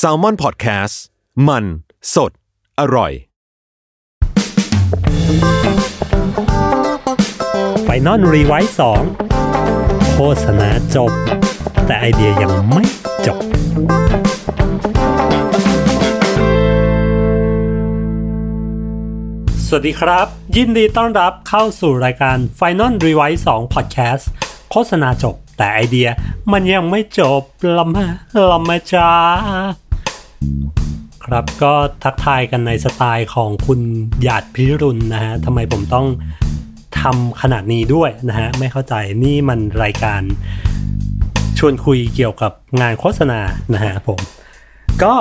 Salmon Podcast มัน สด อร่อย Final Revise สองโฆษณาจบ แต่ไอเดียยังไม่จบ สวัสดีครับ ยินดีต้อนรับเข้าสู่รายการ Final Revise 2 Podcast โฆษณาจบ แต่ไอเดียมันยังไม่จบละมาละมาจ้าครับก็ทักทายกันในสไตล์ของคุณหยาดพิรุณนะฮะทำไมผมต้องทำขนาดนี้ด้วยนะฮะ ไม่เข้าใจนี่มันรายการชวนคุยเกี่ยวกับงานโฆษณานะฮะผม ก็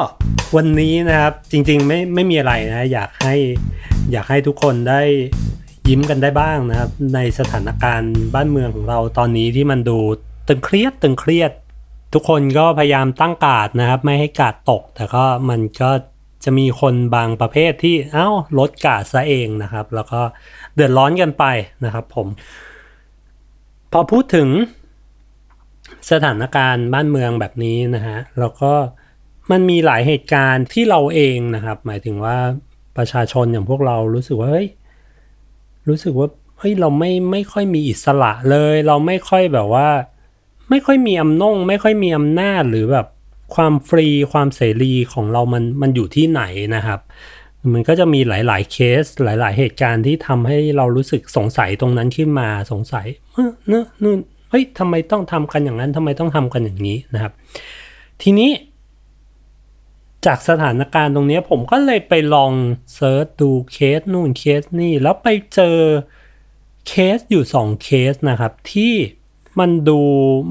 วันนี้นะครับจริงๆไม่ไม่มีอะไรนะ อยากให้อยากให้ทุกคนได้ ยิ้มกันได้บ้างนะครับ ในสถานการณ์บ้านเมืองของเราตอนนี้ที่มันดูตึงเครียดตึงเครียด ทุกคนก็พยายามตั้งกาดนะครับ ไม่ให้กาดตก แต่ก็มันก็จะมีคนบางประเภทที่เอ้าลดกาดซะเองนะครับ แล้วก็เดือดร้อนกันไปนะครับ ผม พอพูดถึงสถานการณ์บ้านเมืองแบบนี้นะฮะแล้วก็มันมีหลายเหตุการณ์ที่เราเองนะครับ หมายถึงว่าประชาชนอย่างพวกเรารู้สึกว่าเฮ้ย รู้สึกว่าเฮ้ยเราไม่ไม่ค่อยมีอิสระเลย เราไม่ค่อยแบบว่า ไม่ค่อยมีอำนงไม่ค่อยมีอำนาจหรือแบบความฟรีความเสรีของเรามันมันอยู่ที่ไหนนะครับ มันก็จะมีหลาย ๆ เคสหลาย ๆ เหตุการณ์ที่ทำให้เรารู้สึกสงสัยตรงนั้นขึ้นมาสงสัยเออเนอะนู่นเฮ้ยทำไมต้องทำกันอย่างนั้นทำไมต้องทำกันอย่างนี้นะครับ ทีนี้ จากสถานการณ์ตรงนี้ผมก็เลยไปลอง search ดูเคสนู่นเคสนี่แล้วไปเจอเคสอยู่สองเคสนะครับที่มันดู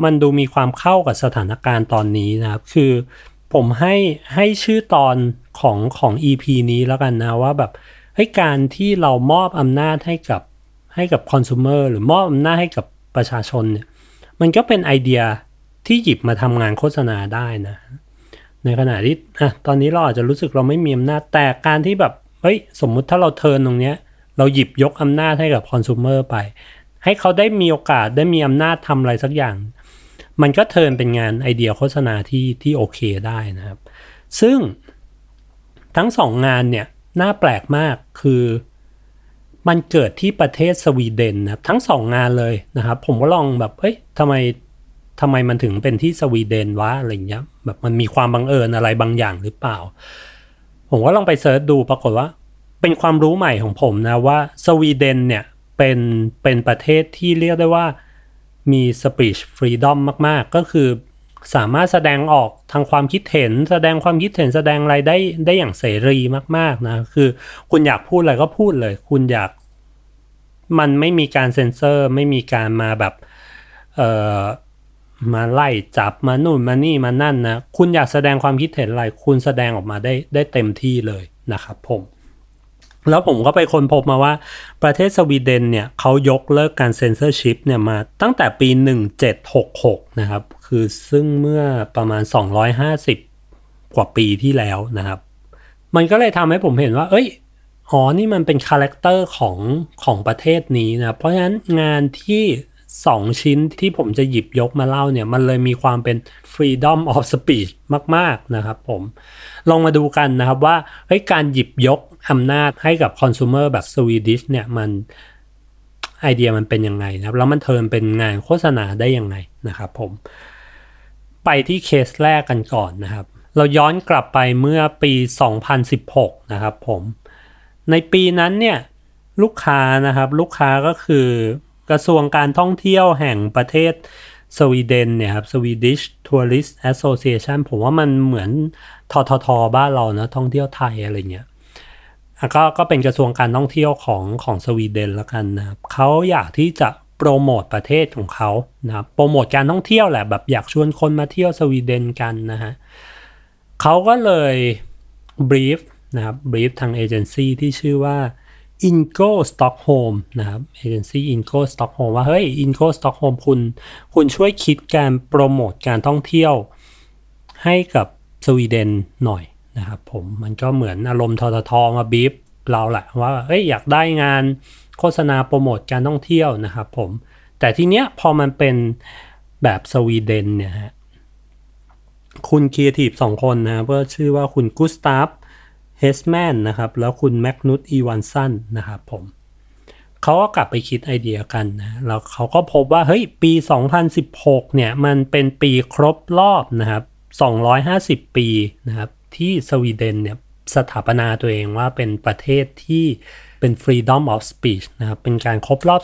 มันดูมีความเข้ากับสถานการณ์ตอนนี้นะครับ คือผมให้ให้ชื่อตอนของของ EP นี้แล้วกันนะว่าแบบให้การที่เรามอบอำนาจให้กับให้กับคอน sumer หรือมอบอำนาจให้กับประชาชนเนี่ยมันก็เป็นไอเดียที่หยิบมาทำงานโฆษณาได้นะ ในขณะที่อะตอนนี้เราอาจจะรู้สึกเราไม่มีอำนาจแต่การที่แบบเฮ้ยสมมุติถ้าเราเทินตรงเนี้ย เราหยิบยกอำนาจให้กับคอน sumer ไป ให้เขาได้มีโอกาสได้มีอำนาจทำอะไรสักอย่าง มันก็เทินเป็นงานไอเดียโฆษณาที่ที่โอเคได้นะครับ ซึ่งทั้งสองงานเนี่ยน่าแปลกมากคือมันเกิดที่ประเทศสวีเดนนะครับทั้งสองงานเลยนะครับ ผมก็ลองแบบเฮ้ยทำไม ทำไมมันถึงเป็นที่สวีเดนวะอะไรเงี้ย แบบมันมีความบังเอิญอะไรบางอย่างหรือเปล่า ผมก็ลองไปเสิร์ชดูปรากฏว่า เป็นความรู้ใหม่ของผมนะว่าสวีเดนเนี่ยเป็นเป็นประเทศที่เรียกได้ว่ามี speech freedom มาก ๆ ก็คือสามารถแสดงออกทางความคิดเห็น แสดงความคิดเห็นแสดงอะไรได้ได้อย่างเสรีมาก ๆ นะ คือคุณอยากพูดอะไรก็พูดเลย คุณอยากมันไม่มีการเซ็นเซอร์ ไม่มีการมาแบบ เอ่อ มาไล่จับมานู่นมานี่มานั่นนะคุณอยากแสดงความคิดเห็นอะไร คุณแสดงออกมาได้ได้เต็มที่เลยนะครับผมแล้วผมก็ไปค้นพบมาว่าประเทศสวีเดนเนี่ยเขายกเลิกการเซ็นเซอร์ชิพเนี่ยมาตั้งแต่ปี 1766 นะครับ คือซึ่งเมื่อประมาณ 250 กว่าปีที่แล้วนะครับ มันก็เลยทำให้ผมเห็นว่า เอ้ยอ๋อนี่มันเป็น character ของของประเทศนี้นะ เพราะฉะนั้นงานที่ 2 ชิ้นที่ผมจะหยิบยกมาเล่าเนี่ย มันเลยมีความเป็น freedom of speech มาก ๆ นะครับผม ลองมาดูกันนะครับว่าการหยิบยกอำนาจให้กับคอน sumer แบบ Swedish เนี่ยมันไอเดียมันเป็นยังไงนะครับ แล้วมันเทินเป็นงานโฆษณาได้ยังไงนะครับผม ไปที่เคสแรกกันก่อนนะครับ เราย้อนกลับไปเมื่อปี 2016 นะครับผม ในปีนั้นเนี่ยลูกค้านะครับ ลูกค้าก็คือ กระทรวงการท่องเที่ยวแห่งประเทศสวีเดนเนี่ยครับ Swedish Tourist Association ผมว่ามันเหมือนทททบ้านเรานะท่องเที่ยวไทยอะไรเงี้ยก็ก็เป็นกระทรวงการท่องเที่ยวของของสวีเดนแล้วกันนะครับเขาอยากที่จะโปรโมทประเทศของเขานะครับโปรโมทการท่องเที่ยวแหละแบบอยากชวนคนมาเที่ยวสวีเดนกันนะฮะเขาก็เลยบรีฟนะครับบรีฟทางเอเจนซี่ที่ชื่อว่า Ingo Stockholm นะครับเอเจนซี่ Ingo Stockholm ว่า เฮ้ย Ingo Stockholm คุณ คุณช่วยคิดการโปรโมทการท่องเที่ยวให้กับสวีเดนหน่อยนะครับผมมันก็เหมือนอารมณ์ทททมาบีฟเราแหละว่าเอ้ยอยากได้งานโฆษณาโปรโมทการท่องเที่ยวนะครับผมแต่ทีเนี้ยพอมันเป็นแบบสวีเดนเนี่ยฮะคุณครีเอทีฟสองคนนะว่าชื่อว่าคุณกุสตาฟ เฮสแมนนะครับ แล้วคุณแมกนุส อีวานสันนะครับผมเขาก็กลับไปคิดไอเดียกันนะแล้วเขาก็พบว่าเฮ้ยปี 2016 เนี่ย มันเป็นปีครบรอบนะครับ 250 ปีนะครับ ที่สวีเดนเนี่ยสถาปนาตัวเองว่าเป็นประเทศที่เป็น freedom of speech นะครับ เป็นการครบรอบ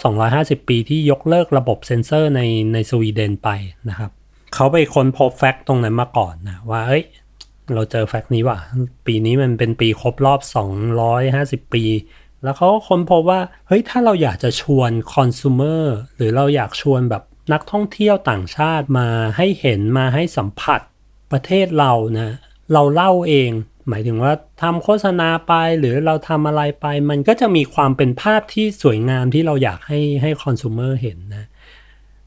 250 ปีที่ยกเลิกระบบเซ็นเซอร์ในในสวีเดนไปนะครับ เขาไปค้นพบแฟกต์ตรงนั้นมาก่อนนะว่า เอ้ย เราเจอแฟกต์นี้ว่ะ ปีนี้มันเป็นปีครบรอบ 250 ปี แล้วเขาก็ค้นพบว่า เฮ้ย ถ้าเราอยากจะชวนคอน sumer หรือเราอยากชวนแบบนักท่องเที่ยวต่างชาติมาให้เห็นมาให้สัมผัสประเทศเรานะ เราเล่าเอง หมายถึงว่าทำโฆษณาไปหรือเราทำอะไรไป มันก็จะมีความเป็นภาพที่สวยงามที่เราอยากให้ให้คอน sumer เห็นนะ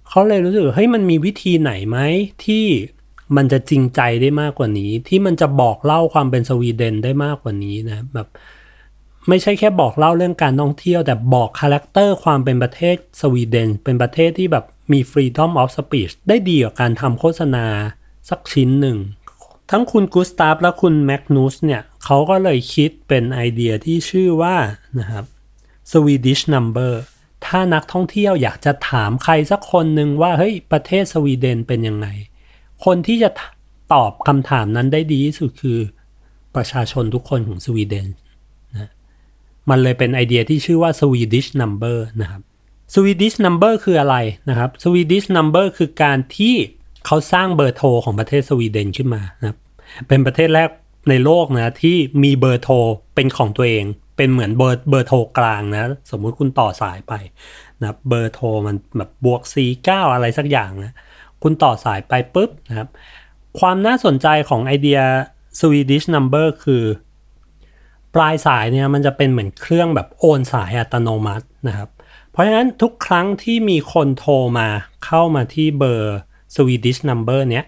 เขาเลยรู้สึกเฮ้ยมันมีวิธีไหนไหมที่ มันจะจริงใจได้มากกว่านี้ ที่มันจะบอกเล่าความเป็นสวีเดนได้มากกว่านี้นะแบบไม่ใช่แค่บอกเล่าเรื่องการท่องเที่ยว แต่บอก character ความเป็นประเทศสวีเดน เป็นประเทศที่แบบมี freedom of speech ได้ดีกว่าการทำโฆษณาสักชิ้นหนึ่ง ทั้งคุณกุสตาฟและคุณแมกนูสเนี่ยเขาก็เลยคิดเป็นไอเดียที่ชื่อว่านะครับ Swedish Number ถ้านักท่องเที่ยวอยากจะถามใครสักคนหนึ่งว่าเฮ้ยประเทศสวีเดนเป็นยังไง คนที่จะตอบคำถามนั้นได้ดีที่สุดคือประชาชนทุกคนของสวีเดนนะมันเลยเป็นไอเดียที่ชื่อว่า Swedish Number นะครับ Swedish Number คืออะไรนะครับ Swedish Number คือการที่เขาสร้างเบอร์โทรของประเทศสวีเดนขึ้นมานะครับเป็นประเทศแรกในโลกนะที่มีเบอร์โทรเป็นของตัวเอง เป็นเหมือนเบอร์เบอร์โทรกลางนะ สมมุติคุณต่อสายไปนะเบอร์โทรมันแบบบวก 49 อะไรสักอย่างนะ คุณต่อสายไปปุ๊บนะครับ ความน่าสนใจของไอเดีย Swedish Number คือ ปลายสายเนี่ยมันจะเป็นเหมือนเครื่องแบบโอนสายอัตโนมัตินะครับ เพราะฉะนั้นทุกครั้งที่มีคนโทรมาเข้ามาที่เบอร์ Swedish Number เนี้ย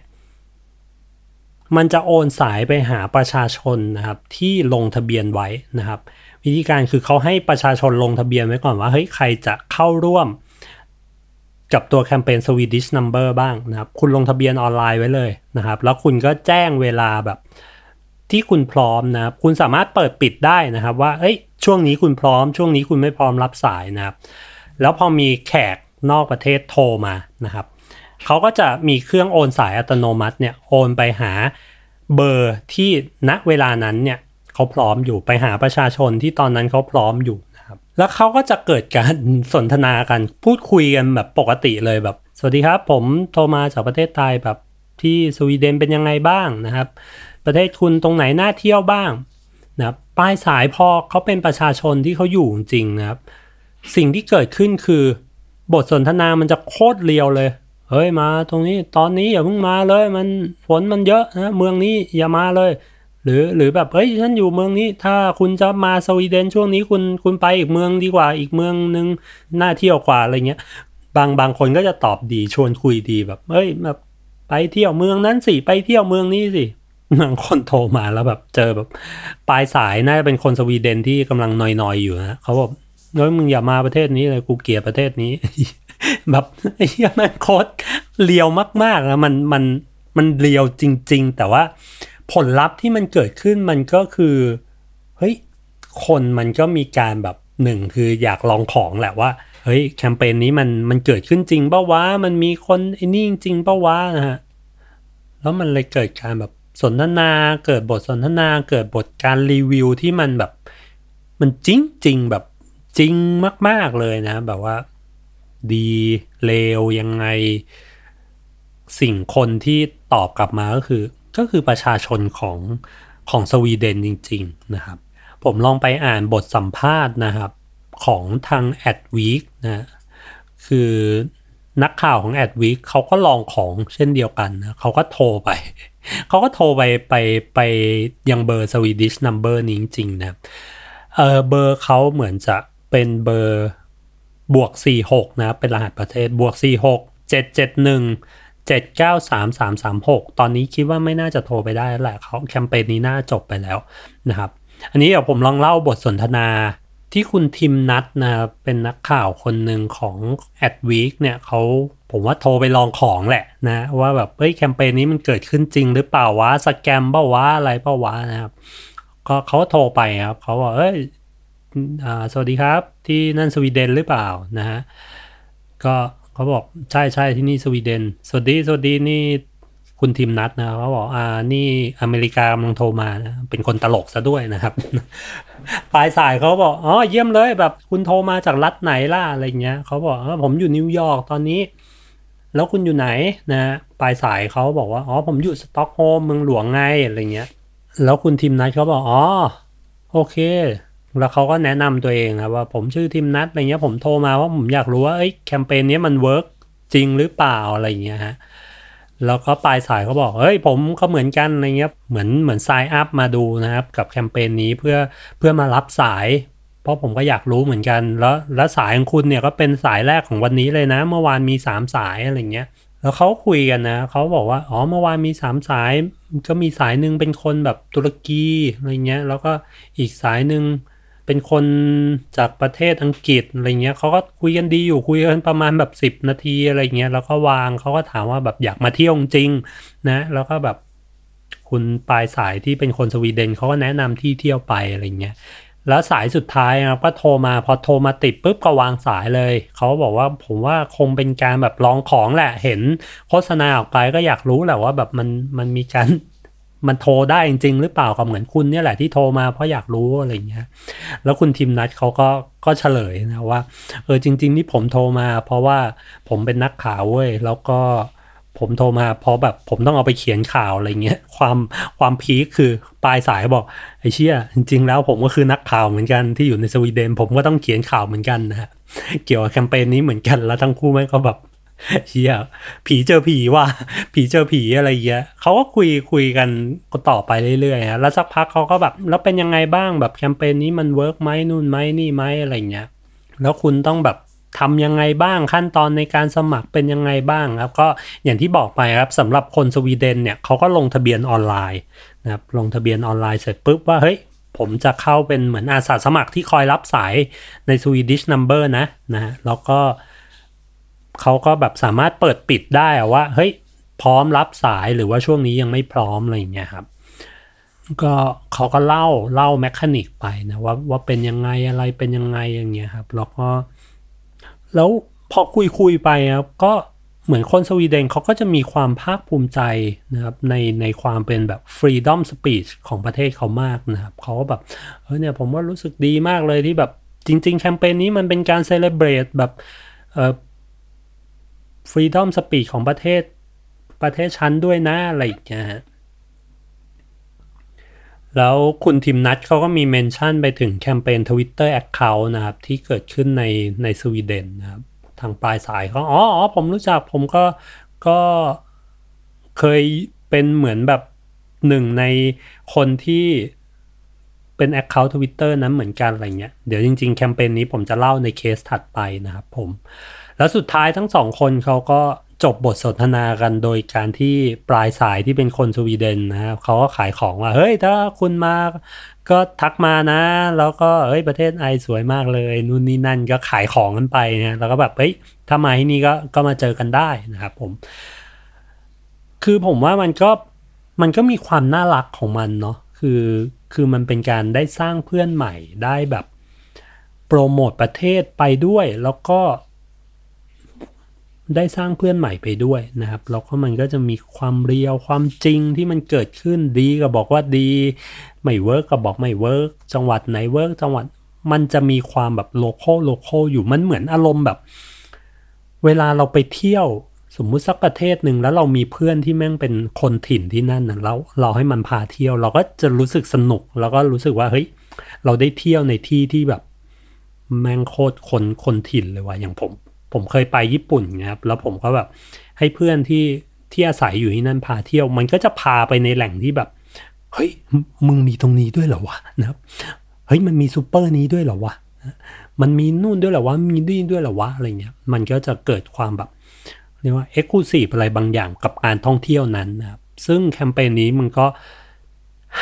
มันจะโอนสายไปหาประชาชนนะครับที่ลงทะเบียนไว้นะครับ วิธีการคือเขาให้ประชาชนลงทะเบียนไว้ก่อนว่าเฮ้ยใครจะเข้าร่วม กับตัวแคมเปญ Swedish Number บ้างนะครับ คุณลงทะเบียนออนไลน์ไว้เลยนะครับ แล้วคุณก็แจ้งเวลาแบบที่คุณพร้อมนะครับ คุณสามารถเปิดปิดได้นะครับ ว่าเอ้ยช่วงนี้คุณพร้อม ช่วงนี้คุณไม่พร้อมรับสายนะครับ แล้วพอมีแขกนอกประเทศโทรมานะครับเขาก็จะมีเครื่องโอนสายอัตโนมัติเนี่ยโอนไปหาเบอร์ที่ณเวลานั้นเนี่ยเขาพร้อมอยู่ไปหาประชาชนที่ตอนนั้นเขาพร้อมอยู่ ครับ แล้วเขาก็จะเกิดการสนทนากัน พูดคุยกันแบบปกติเลยแบบ สวัสดีครับ ผมโทรมาจากประเทศไทยแบบที่สวีเดนเป็นยังไงบ้างนะครับ ประเทศคุณตรงไหนน่าเที่ยวบ้างนะครับปลายสายพอเขาเป็นประชาชนที่เขาอยู่จริงนะครับ สิ่งที่เกิดขึ้นคือบทสนทนามันจะโคตรเรียวเลย เฮ้ยมาตรงนี้ตอนนี้อย่าเพิ่งมาเลย มันฝนมันเยอะนะเมืองนี้อย่ามาเลย หรือหรือแบบเฮ้ยฉันอยู่เมืองนี้ ถ้าคุณจะมาสวีเดนช่วงนี้คุณคุณไปอีกเมืองดีกว่าอีกเมืองนึงน่าเที่ยวกว่าอะไรเงี้ยบางบางคนก็จะตอบดีชวนคุยดีแบบเฮ้ยแบบไปเที่ยวเมืองนั้นสิไปเที่ยวเมืองนี้สิบางคนโทรมาแล้วแบบเจอแบบปลายสายน่าจะเป็นคนสวีเดนที่กำลังนอยๆอยู่นะเขาบอกเฮ้ยมึงอย่ามาประเทศนี้เลยกูเกลียดประเทศนี้ แบบไอ้เหี้ยมันโคตรเลียวมากๆนะมันมันมันเลียวจริง ๆ แต่ว่า ผลลัพธ์ที่มันเกิดขึ้นมันก็คือเฮ้ยคนมันก็มีการแบบหนึ่งคืออยากลองของแหละว่าเฮ้ยแคมเปญนี้มันมันเกิดขึ้นจริงเปะวะมันมีคนไอ้นี่จริงเปะวะนะฮะแล้วมันเลยเกิดการแบบสนทนาเกิดบทสนทนาเกิดบทการรีวิวที่มันแบบ มันจริงจริงแบบจริงมาก ๆเลยนะ แบบว่า ดีเลวยังไง สิ่งคนที่ตอบกลับมาก็คือ ก็คือประชาชนของของสวีเดนจริง ๆ นะครับ ผมลองไปอ่านบทสัมภาษณ์นะครับ ของทาง a d Week นะคือนักข่าวของ a d Week เขาก็ลองของเช่นเดียวกันนะเขาก็โทรไป เขาก็โทรไปไปไปยังเบอร์ Swedish Number นี้จริง ๆ นะเออเบอร์เขาเหมือนจะเป็นเบอร์บวก 46 นะ เป็นรหัสประเทศบวก 46 771 793336 ตอนนี้คิดว่าไม่น่าจะโทรไปได้แล้วแหละเขาแคมเปญนี้น่าจบไปแล้วนะครับ อันนี้เดี๋ยวผมลองเล่าบทสนทนาที่คุณทิมนัทนะครับเป็นนักข่าวคนหนึ่งของ a d Week เนี่ยเขาผมว่าโทรไปลองของแหละนะว่าแบบเฮ้ยแคมเปญนี้มันเกิดขึ้นจริงหรือเปล่าวะสแกมเปล่าวะอะไรเปล่าวะนะครับก็เขาโทรไปครับเขาบอกเอ้ยสวัสดีครับที่นั่นสวีเดนหรือเปล่านะฮะก็ เขาบอกใช่ใช่ที่นี่สวีเดน สวัสดีสวัสดีนี่คุณทีมนัดนะเขาบอกอ่านี่อเมริกากำลังโทรมานะเป็นคนตลกซะด้วยนะครับ ปลายสายเขาบอกอ๋อเยี่ยมเลยแบบคุณโทรมาจากรัฐไหนล่ะอะไรเงี้ยเขาบอกผมอยู่นิวยอร์กตอนนี้ แล้วคุณอยู่ไหนนะปลายสายเขาบอกว่าอ๋อผมอยู่สต็อกโฮล์มเมืองหลวงไงอะไรเงี้ย แล้วคุณทีมนัดเขาบอกอ๋อโอเค แล้วเขาก็แนะนำตัวเองครับว่าผมชื่อทีมนัดอะไรเงี้ยผมโทรมาว่าผมอยากรู้ว่าแคมเปญนี้มัน work จริงหรือเปล่าอะไรเงี้ยฮะแล้วก็ปลายสายเขาบอกเฮ้ยผมก็เหมือนกันอะไรเงี้ยเหมือนเหมือน sign up มาดูนะครับกับแคมเปญนี้เพื่อเพื่อมารับสาย เพราะผมก็อยากรู้เหมือนกัน แล้วแล้วสายของคุณเนี่ยก็เป็นสายแรกของวันนี้เลยนะ เมื่อวานมี 3 สายอะไรเงี้ยแล้วเขาคุยกันนะเขาบอกว่าอ๋อเมื่อวานมี3สาย ก็มีสายหนึ่งเป็นคนแบบตุรกีอะไรเงี้ยแล้วก็อีกสายหนึ่ง เป็นคนจากประเทศอังกฤษอะไรเงี้ยเขาก็คุยกันดีอยู่คุยกันประมาณแบบสิบนาทีอะไรเงี้ยแล้วก็วางเขาก็ถามว่าแบบอยากมาเที่ยวจริงนะ แล้วก็แบบคุณปลายสายที่เป็นคนสวีเดนเขาก็แนะนำที่เที่ยวไปอะไรเงี้ยแล้วสายสุดท้ายนะก็โทรมาพอโทรมาติดปุ๊บก็วางสายเลย เขาบอกว่าผมว่าคงเป็นการแบบลองของแหละ เห็นโฆษณาออกไปก็อยากรู้แหละว่าแบบมันมันมีการ มันโทรได้จริงหรือเปล่าก็เหมือนคุณเนี่ยแหละที่โทรมาเพราะอยากรู้อะไรเงี้ย แล้วคุณทีมนัดเขาก็ก็เฉลยนะว่าเออจริง ๆ นี่ผมโทรมา เพราะว่าผมเป็นนักข่าวเว้ยแล้วก็ผมโทรมาเพราะแบบผมต้องเอาไปเขียนข่าวอะไรเงี้ยความความพีคคือปลายสายบอกไอ้เชี่ยจริง ๆ แล้วผมก็คือนักข่าวเหมือนกันที่อยู่ในสวีเดน ผมก็ต้องเขียนข่าวเหมือนกันนะฮะเกี่ยวกับแคมเปญนี้เหมือนกันแล้วทั้งคู่แม่ก็แบบ เฮ้ยผีเจอผีว่าผีเจอผีอะไรเงี้ยเขาก็คุยคุยกันก็ต่อไปเรื่อยๆฮะแล้วสักพักเขาก็แบบแล้วเป็นยังไงบ้างแบบแคมเปญนี้มัน work ไหมนู่นไหมนี่ไหมอะไรเงี้ยแล้วคุณต้องแบบทำยังไงบ้างขั้นตอนในการสมัครเป็นยังไงบ้างครับก็อย่างที่บอกไปครับสำหรับคนสวีเดนเนี่ยเขาก็ลงทะเบียนออนไลน์นะครับลงทะเบียนออนไลน์เสร็จปุ๊บว่าเฮ้ยผมจะเข้าเป็นเหมือนอาสาสมัครที่คอยรับสายใน Swedish Number นะนะแล้วก็ เขาก็แบบสามารถเปิดปิดได้ว่า เฮ้ยพร้อมรับสายหรือว่าช่วงนี้ยังไม่พร้อมอะไรอย่างเงี้ยครับ ก็เขาก็เล่าเล่าแมคานิกไปนะว่าว่าเป็นยังไงอะไรเป็นยังไงอย่างเงี้ยครับ แล้วก็แล้วพอคุยคุยไปครับก็เหมือนคนสวีเดนเขาก็จะมีความภาคภูมิใจนะครับในในความเป็นแบบ freedom speech ของประเทศเขามากนะครับเขาก็แบบเออเนี่ยผมว่ารู้สึกดีมากเลยที่แบบจริง ๆ แคมเปญนี้มันเป็นการ celebrate แบบเออ freedom speech ของประเทศประเทศฉันด้วยนะอะไรอย่างเงี้ยฮะแล้วคุณทิมนัทเขาก็มี mention ไปถึงแคมเปญ Twitter Account นะครับ ที่เกิดขึ้นในในสวีเดนนะครับ ทางปลายสายเขาอ๋ออ๋อผมรู้จักผมก็ก็เคยเป็นเหมือนแบบหนึ่งในคนที่เป็น Account Twitter นั้นเหมือนกันอะไรเงี้ย เดี๋ยวจริง ๆ แคมเปญนี้ผมจะเล่าในเคสถัดไปนะครับผม แล้วสุดท้ายทั้งสองคนเขาก็จบบทสนทนากันโดยการที่ปลายสายที่เป็นคนสวีเดนนะครับเขาก็ขายของว่า เฮ้ย ถ้าคุณมาก็ทักมานะ แล้วก็เฮ้ยประเทศไอสวยมากเลยนู่นนี่นั่นก็ขายของกันไปนะแล้วก็แบบเฮ้ยถ้ามาที่นี่ก็ก็มาเจอกันได้นะครับผม คือผมว่ามันก็มันก็มีความน่ารักของมันเนาะคือคือมันเป็นการได้สร้างเพื่อนใหม่ได้แบบโปรโมทประเทศไปด้วย แล้วก็ ได้สร้างเพื่อนใหม่ไปด้วยนะครับแล้วก็มันก็จะมีความเรียวความจริงที่มันเกิดขึ้นดีก็บอกว่าดี ไม่ work ก็บอกไม่ work จังหวัดไหน work จังหวัดมันจะมีความแบบ local local อยู่มันเหมือนอารมณ์แบบ เวลาเราไปเที่ยวสมมุติสักประเทศหนึ่งแล้วเรามีเพื่อนที่แม่งเป็นคนถิ่นที่นั่นนะแล้วเราให้มันพาเที่ยว เราก็จะรู้สึกสนุก แล้วก็รู้สึกว่าเฮ้ยเราได้เที่ยวในที่ที่แบบ แม่งโคตรคนคนถิ่นเลยว่ะอย่างผม ผมเคยไปญี่ปุ่นนะครับ แล้วผมก็แบบให้เพื่อนที่ที่อาศัยอยู่ที่นั่นพาเที่ยว มันก็จะพาไปในแหล่งที่แบบ เฮ้ย มึงมีตรงนี้ด้วยเหรอวะนะครับ เฮ้ย มันมีซูเปอร์นี้ด้วยเหรอวะ มันมีนู่นด้วยเหรอวะ มีนี่ด้วยเหรอวะ อะไรเงี้ย มันก็จะเกิดความแบบเรียกว่า exclusive อะไรบางอย่างกับการท่องเที่ยวนั้นนะครับ ซึ่งแคมเปญนี้มันก็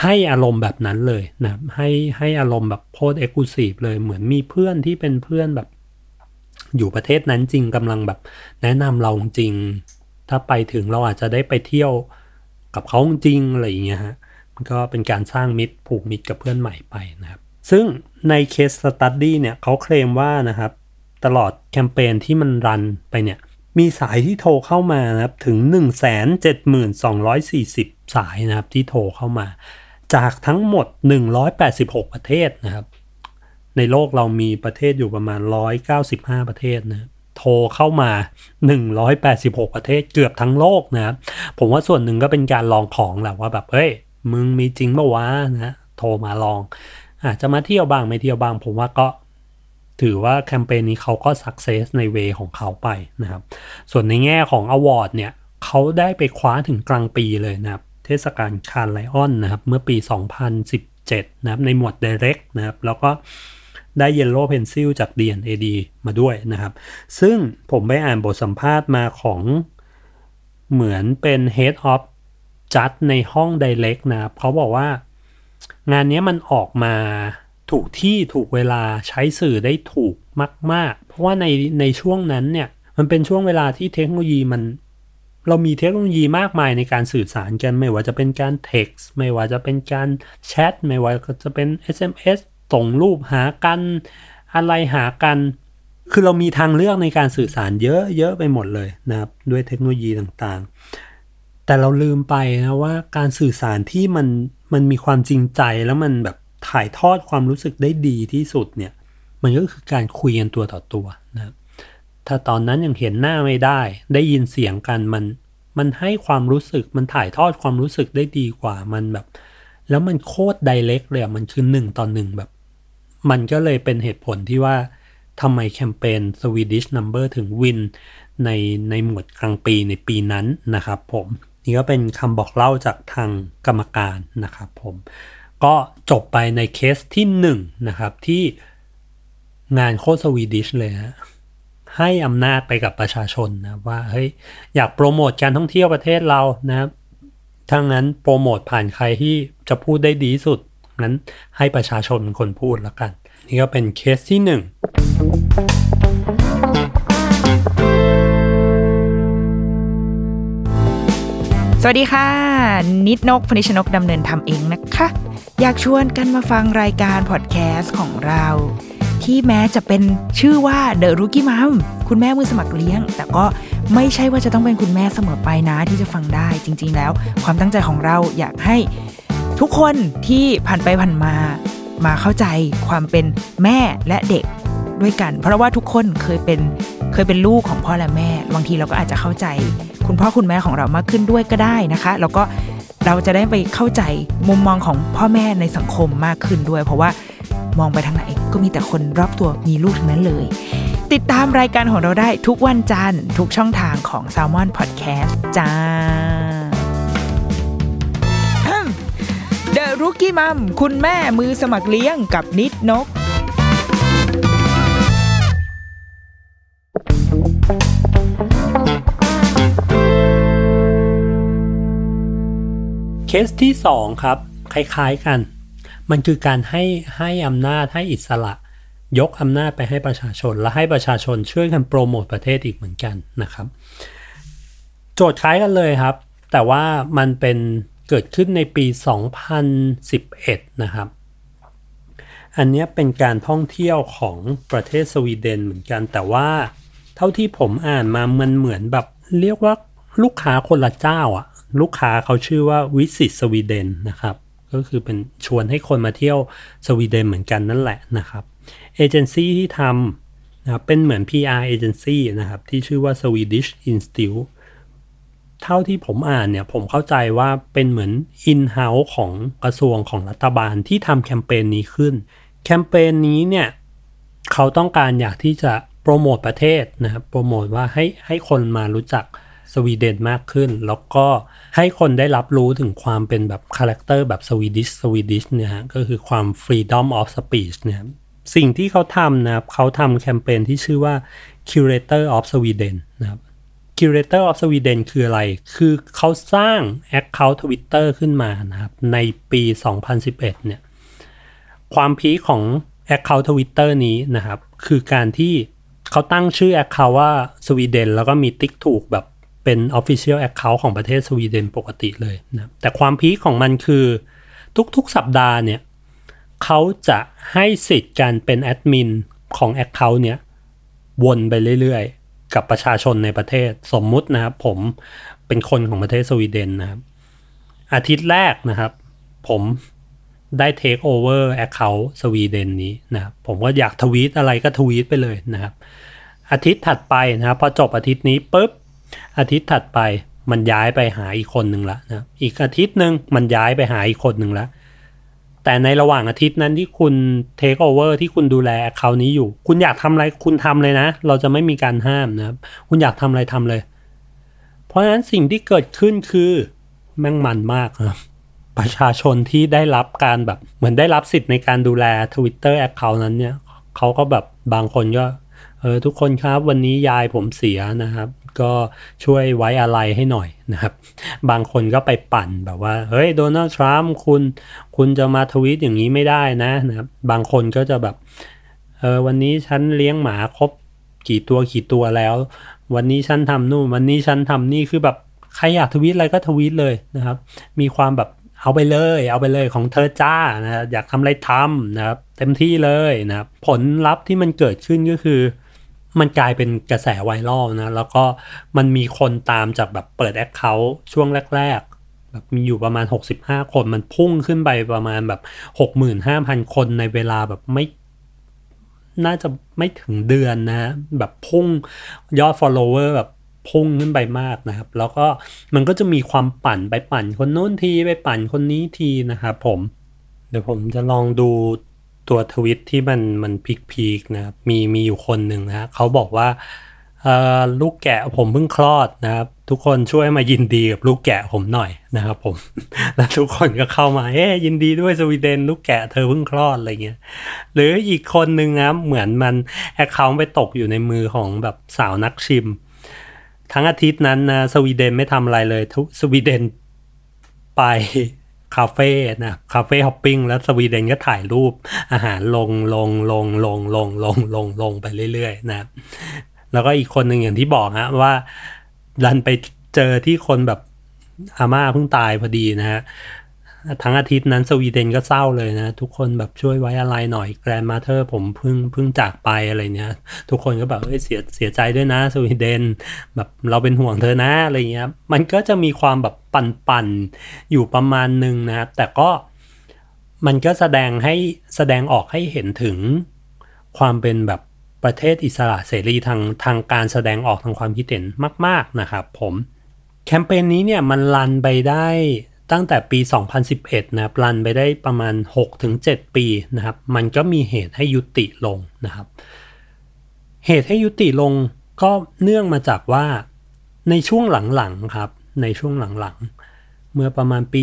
ให้อารมณ์แบบนั้นเลยนะให้ให้อารมณ์แบบโคตร exclusive เลย เหมือนมีเพื่อนที่เป็นเพื่อนแบบ อยู่ประเทศนั้นจริงกำลังแบบแนะนำเราจริง ถ้าไปถึงเราอาจจะได้ไปเที่ยวกับเขาจริงอะไรอย่างเงี้ยฮะมันก็เป็นการสร้างมิตรผูกมิตรกับเพื่อนใหม่ไปนะครับซึ่งในเคสสตัดดี้เนี่ยเขาเคลมว่านะครับตลอดแคมเปญที่มันรันไปเนี่ยมีสายที่โทรเข้ามานะครับถึง 172,240 สายนะครับที่โทรเข้ามา จากทั้งหมด 186 ประเทศนะครับ ในโลกเรามีประเทศอยู่ประมาณ 195 ประเทศนะโทรเข้ามา 186 ประเทศเกือบทั้งโลกนะครับผมว่าส่วนหนึ่งก็เป็นการลองของแหละว่าแบบเฮ้ยมึงมีจริงปะวะนะโทรมาลองอาจจะมาเที่ยวบ้างไม่เที่ยวบ้าง ผมว่าก็ถือว่าแคมเปญนี้เขาก็ success ใน way ของเขาไปนะครับ ส่วนในแง่ของ award เนี่ยเขาได้ไปคว้าถึง Grand Prix เลยนะครับ เทศกาล Cannes Lions นะครับ เมื่อปี 2017 นะครับ ในหมวด Direct นะครับ แล้วก็ ได้ Yellow Pencil จาก D&AD มาด้วยนะครับ ซึ่งผมไปอ่านบทสัมภาษณ์มาของเหมือนเป็น Head of จัดในห้อง Direct นะครับเขาบอกว่างานนี้มันออกมาถูกที่ถูกเวลาใช้สื่อได้ถูกมาก ๆ เพราะว่าในในช่วงนั้นเนี่ยมันเป็นช่วงเวลาที่เทคโนโลยีมันเรามีเทคโนโลยีมากมายในการสื่อสารกัน ไม่ว่าจะเป็นการ text ไม่ว่าจะเป็นการแชทไม่ว่าจะเป็น SMS ส่งรูปหากันอะไรหากัน คือเรามีทางเลือกในการสื่อสารเยอะเยอะไปหมดเลยนะครับ ด้วยเทคโนโลยีต่างๆ แต่เราลืมไปนะว่าการสื่อสารที่มันมันมีความจริงใจแล้วมันแบบถ่ายทอดความรู้สึกได้ดีที่สุดเนี่ย มันก็คือการคุยกันตัวต่อตัวนะครับถ้าตอนนั้นยังเห็นหน้าไม่ได้ ได้ยินเสียงกันมัน มันให้ความรู้สึกมันถ่ายทอดความรู้สึกได้ดีกว่ามันแบบ แล้วมันโคตร direct เลยมันคือหนึ่งต่อหนึ่งแบบ มันก็เลยเป็นเหตุผลที่ว่าทำไมแคมเปญ Swedish Number ถึง win ในในหมวด Grand Prix ในปีนั้นนะครับผม นี่ก็เป็นคำบอกเล่าจากทางกรรมการนะครับผม ก็จบไปในเคสที่หนึ่งนะครับที่งานโคตร Swedish เลยฮะให้อำนาจไปกับประชาชนนะว่าเฮ้ยอยากโปรโมทการท่องเที่ยวประเทศเรานะครับทั้งนั้นโปรโมทผ่านใครที่จะพูดได้ดีสุด นั้นให้ประชาชนเป็นคนพูดแล้วกัน นี่ก็เป็นเคสที่หนึ่งสวัสดีค่ะ นิดนกพนิชนกดำเนินทำเองนะคะ อยากชวนกันมาฟังรายการพอดแคสต์ของเรา ที่แม้จะเป็นชื่อว่า The Rookie Mom คุณแม่มือสมัครเลี้ยง แต่ก็ไม่ใช่ว่าจะต้องเป็นคุณแม่เสมอไปนะที่จะฟังได้จริง ๆ แล้ว ความตั้งใจของเราอยากให้ ทุกคนที่ผ่านไปผ่านมามาเข้าใจความเป็นแม่และเด็กด้วยกัน เพราะว่าทุกคนเคยเป็นเคยเป็นลูกของพ่อและแม่ บางทีเราก็อาจจะเข้าใจ คุณพ่อคุณแม่ของเรามากขึ้นด้วยก็ได้นะคะ แล้วก็เราจะได้ไปเข้าใจมุมมองของพ่อแม่ในสังคมมากขึ้นด้วย เพราะว่ามองไปทางไหนก็มีแต่คนรอบตัวมีลูกทั้งนั้นเลย ติดตามรายการของเราได้ทุกวันจันทร์ทุกช่องทางของ s ซ l m o n Podcast จ้า The Rookie Mom คุณแม่มือสมัครเลี้ยงกับนิดนก เคสที่สองครับ คล้ายๆกัน มันคือการให้ให้อำนาจให้อิสระ ยกอำนาจไปให้ประชาชน และให้ประชาชนช่วยกันโปรโมทประเทศอีกเหมือนกันนะครับ โจทย์คล้ายกันเลยครับ แต่ว่ามันเป็น เกิดขึ้นในปี 2011 นะครับ อันนี้เป็นการท่องเที่ยวของประเทศสวีเดนเหมือนกัน แต่ว่าเท่าที่ผมอ่านมามันเหมือนแบบเรียกว่าลูกค้าคนละเจ้าอะลูกค้าเขาชื่อว่าวิสิตสวีเดนนะครับ ก็คือเป็นชวนให้คนมาเที่ยวสวีเดนเหมือนกันนั่นแหละนะครับเอเจนซี่ที่ทำนะครับเป็นเหมือน PR เอเจนซี่นะครับ ที่ชื่อว่า Swedish Institute เท่าที่ผมอ่านเนี่ยผมเข้าใจว่าเป็นเหมือน in-house ของกระทรวงของรัฐบาลที่ทำแคมเปญนี้ขึ้น แคมเปญนี้เนี่ยเขาต้องการอยากที่จะโปรโมทประเทศนะครับโปรโมทว่าให้ให้คนมารู้จักสวีเดนมากขึ้น แล้วก็ให้คนได้รับรู้ถึงความเป็นแบบ character แบบ Swedish Swedish เนี่ยฮะก็คือความ freedom of speech เนี่ยสิ่งที่เขาทำนะครับเขาทำแคมเปญที่ชื่อว่า curator of Sweden นะครับ curator of Sweden คืออะไร คือเขาสร้าง account Twitter ขึ้นมานะครับ ในปี 2011 เนี่ย ความพีของ account Twitter นี้นะครับ คือการที่เขาตั้งชื่อ Account ว่าสวีเดนแล้วก็มีติ๊กถูกแบบเป็น Official Account ของประเทศสวีเดนปกติเลยนะ แต่ความพีของมันคือทุกๆสัปดาห์เนี่ยเขาจะให้สิทธิ์การเป็นแอดมินของ Account เนี่ยวนไปเรื่อยๆ กับประชาชนในประเทศ สมมุตินะครับผมเป็นคนของประเทศสวีเดนนะครับ อาทิตย์แรกนะครับ ผมได้ take over account สวีเดนนี้นะครับผมก็อยากทวีตอะไรก็ทวีตไปเลยนะครับ อาทิตย์ถัดไปนะครับพอจบอาทิตย์นี้ปุ๊บอาทิตย์ถัดไปมันย้ายไปหาอีกคนหนึ่งละนะอีกอาทิตย์หนึ่งมันย้ายไปหาอีกคนหนึ่งละ แต่ในระหว่างอาทิตย์นั้นที่คุณ take over ที่คุณดูแล account นี้อยู่ คุณอยากทำอะไรคุณทำเลยนะ เราจะไม่มีการห้ามนะครับ คุณอยากทำอะไรทำเลย เพราะฉะนั้นสิ่งที่เกิดขึ้นคือแม่งมันมากครับประชาชนที่ได้รับการแบบเหมือนได้รับสิทธิ์ในการดูแล Twitter Account นั้นเนี่ยเขาก็แบบบางคนก็เออทุกคนครับวันนี้ยายผมเสียนะครับ ก็ช่วยไว้อะไรให้หน่อยนะครับ บางคนก็ไปปั่นแบบว่า เฮ้ยโดนัลด์ทรัมป์คุณ คุณจะมาทวีตอย่างนี้ไม่ได้นะนะครับ บางคนก็จะแบบ เออวันนี้ฉันเลี้ยงหมาครบกี่ตัวกี่ตัวแล้ว วันนี้ฉันทำนู่น วันนี้ฉันทำนี่คือแบบใครอยากทวีตอะไรก็ทวีตเลยนะครับ มีความแบบเอาไปเลย เอาไปเลยของเธอจ้านะอยากทำอะไรทำนะครับ เต็มที่เลยนะครับ ผลลัพธ์ที่มันเกิดขึ้นก็คือ มันกลายเป็นกระแสไวรัลนะ แล้วก็มันมีคนตามจากแบบเปิด account ช่วงแรกๆแบบมีอยู่ประมาณ 65 คนมันพุ่งขึ้นไปประมาณแบบ 65,000 คนในเวลาแบบไม่น่าจะไม่ถึงเดือนนะ แบบพุ่งยอด follower แบบพุ่งขึ้นไปมากนะครับ แล้วก็มันก็จะมีความปั่นไปปั่นคนโน้นทีไปปั่นคนนี้ทีนะครับผม เดี๋ยวผมจะลองดู ตัวทวิตที่มันมันพีคพีคนะครับมีมีอยู่คนหนึ่งนะเขาบอกว่าลูกแกะผมเพิ่งคลอดนะครับ ทุกคนช่วยมายินดีกับลูกแกะผมหน่อยนะครับผม แล้วทุกคนก็เข้ามาเอ๊ยินดีด้วยสวีเดน ลูกแกะเธอเพิ่งคลอดอะไรเงี้ยหรืออีกคนหนึ่งนะเหมือนมัน account ไปตกอยู่ในมือของแบบสาวนักชิม ทั้งอาทิตย์นั้นนะสวีเดนไม่ทำอะไรเลยทุกสวีเดนไป คาเฟ่นะ cafe hopping แล้วสวีเดนก็ถ่ายรูปอาหารลงลงลงลงลงลงลงลงไปเรื่อยๆนะแล้วก็อีกคนหนึ่งอย่างที่บอกฮะว่าดันไปเจอที่คนแบบอาม่าเพิ่งตายพอดีนะฮะ ทั้งอาทิตย์นั้นสวีเดนก็เศร้าเลยนะ ทุกคนแบบช่วยไว้อะไรหน่อยแกรนมาเธอร์ผมเพิ่งเพิ่งจากไปอะไรเนี้ย ทุกคนก็แบบเอ้ยเสียเสียใจด้วยนะสวีเดนแบบเราเป็นห่วงเธอนะอะไรเงี้ย มันก็จะมีความแบบปั่นปั่นอยู่ประมาณหนึ่งนะแต่ก็มันก็แสดงให้แสดงออกให้เห็นถึงความเป็นแบบประเทศอิสระเสรีทางทางการแสดงออกทางความคิดเห็นมาก ๆนะครับ ผมแคมเปญนี้เนี่ยมันรันไปได้ ตั้งแต่ปี 2011 นะครับรันไปได้ประมาณ 6-7 ปีนะครับ มันก็มีเหตุให้ยุติลงนะครับ เหตุให้ยุติลงก็เนื่องมาจากว่าในช่วงหลังๆครับในช่วงหลังๆ เมื่อประมาณปี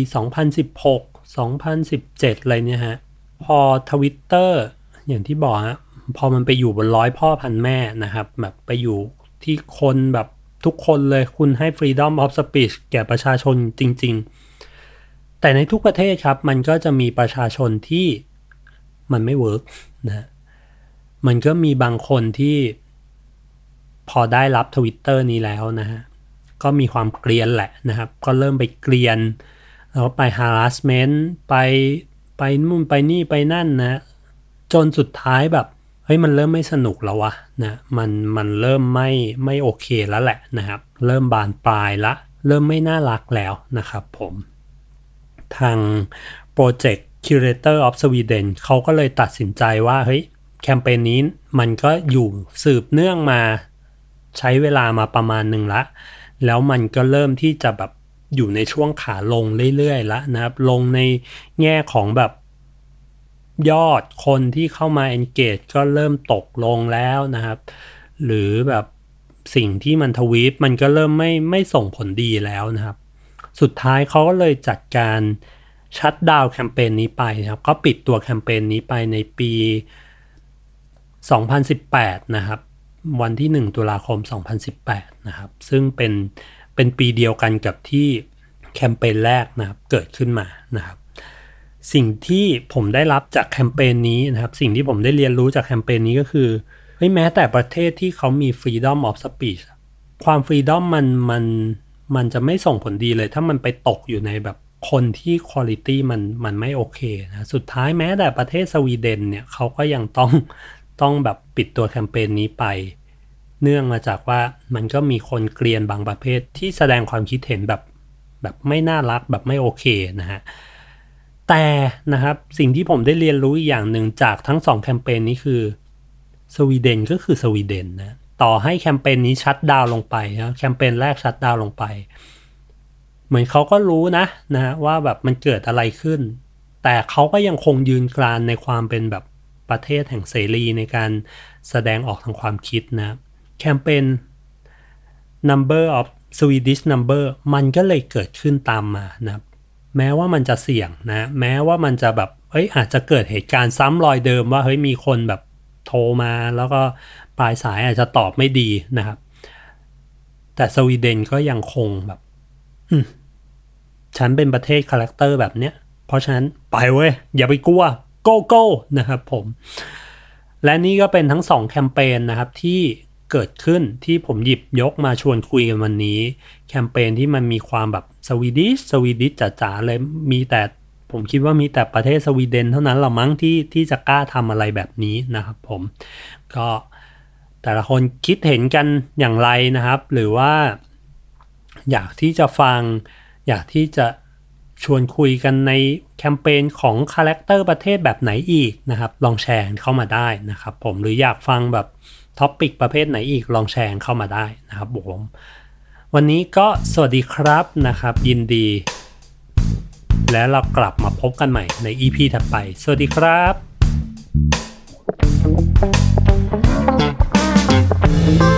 2016 2017 อะไรเนี่ยฮะ พอทวิตเตอร์อย่างที่บอกฮะพอมันไปอยู่บนร้อยพ่อพันแม่นะครับ แบบไปอยู่ที่คนแบบทุกคนเลยคุณให้ freedom of speech แก่ประชาชนจริง ๆ แต่ในทุกประเทศครับมันก็จะมีประชาชนที่มันไม่เวิร์กนะมันก็มีบางคนที่พอได้รับทวิตเตอร์นี้แล้วนะฮะก็มีความเกรียนแหละนะครับ ก็เริ่มไปเกรียน แล้วไป harassment ไปไปนู่นไปนี่ไปนั่นนะจนสุดท้ายแบบเฮ้ยมันเริ่มไม่สนุกแล้ววะนะมันมันเริ่มไม่ไม่โอเคแล้วแหละนะครับ เริ่มบานปลายละ เริ่มไม่น่ารักแล้วนะครับผม ทาง Project Curator of Sweden เขาก็เลยตัดสินใจว่าเฮ้ยแคมเปญนี้มันก็อยู่สืบเนื่องมาใช้เวลามาประมาณหนึ่งละ แล้วมันก็เริ่มที่จะแบบอยู่ในช่วงขาลงเรื่อยๆล้วนะครับ ลงในแง่ของแบบยอดคนที่เข้ามา engage ก็เริ่มตกลงแล้วนะครับ หรือแบบสิ่งที่มันทวีตมันก็เริ่มไม่ไม่ส่งผลดีแล้วนะครับ สุดท้ายเขาก็เลยจัดการชัดดาวแคมเปญนี้ไปนะครับ ก็ปิดตัวแคมเปญนี้ไปในปี 2018 นะครับ วันที่ 1 ตุลาคม 2018 นะครับ ซึ่งเป็นเป็นปีเดียวกันกับที่แคมเปญแรกนะครับเกิดขึ้นมานะครับ สิ่งที่ผมได้รับจากแคมเปญนี้นะครับ สิ่งที่ผมได้เรียนรู้จากแคมเปญนี้ก็คือเฮ้ยแม้แต่ประเทศที่เขามี freedom of speech ความ freedom มันมัน มันจะไม่ส่งผลดีเลย ถ้ามันไปตกอยู่ในแบบคนที่คุณภาพมันมันไม่โอเคนะสุดท้ายแม้แต่ประเทศสวีเดนเนี่ยเขาก็ยังต้องต้องแบบปิดตัวแคมเปญนี้ไป เนื่องมาจากว่ามันก็มีคนเกลียนบางประเภทที่แสดงความคิดเห็นแบบแบบไม่น่ารักแบบไม่โอเคนะฮะแต่นะครับสิ่งที่ผมได้เรียนรู้อีกอย่างหนึ่งจากทั้งสองแคมเปญนี้คือสวีเดนก็คือสวีเดนนะ ต่อให้แคมเปญนี้ชัดดาวลงไปนะแคมเปญแรกชัดดาวลงไป เหมือนเขาก็รู้นะนะว่าแบบมันเกิดอะไรขึ้น แต่เขาก็ยังคงยืนกรานในความเป็นแบบประเทศแห่งเสรีในการแสดงออกทางความคิดนะแคมเปญ number of Swedish number มันก็เลยเกิดขึ้นตามมานะแม้ว่ามันจะเสี่ยงนะ แม้ว่ามันจะแบบเฮ้ยอาจจะเกิดเหตุการณ์ซ้ำรอยเดิมว่าเฮ้ยมีคนแบบโทรมาแล้วก็ ปลายสายอาจจะตอบไม่ดีนะครับ แต่สวีเดนก็ยังคงแบบฉันเป็นประเทศ character แบบเนี้ย เพราะฉะนั้นไปเว้ย อย่าไปกลัว go go นะครับผม และนี่ก็เป็นทั้งสองแคมเปญนะครับที่เกิดขึ้นที่ผมหยิบยกมาชวนคุยกันวันนี้ แคมเปญที่มันมีความแบบ Swedish Swedish จ๋าๆเลยมีแต่ผมคิดว่ามีแต่ประเทศสวีเดนเท่านั้นละมั้งที่ที่จะกล้าทำอะไรแบบนี้นะครับผม ก็ แต่ละคนคิดเห็นกันอย่างไรนะครับ หรือว่า อยากที่จะฟัง อยากที่จะชวนคุยกันในแคมเปญของ character ประเทศแบบไหนอีกนะครับ ลองแชร์เข้ามาได้นะครับ ผมหรืออยากฟังแบบ topic ประเภทไหนอีกลองแชร์เข้ามาได้นะครับผมวันนี้ก็สวัสดีครับนะครับ ยินดี แล้วเรากลับมาพบกันใหม่ใน EP ถัดไป สวัสดีครับ Bye.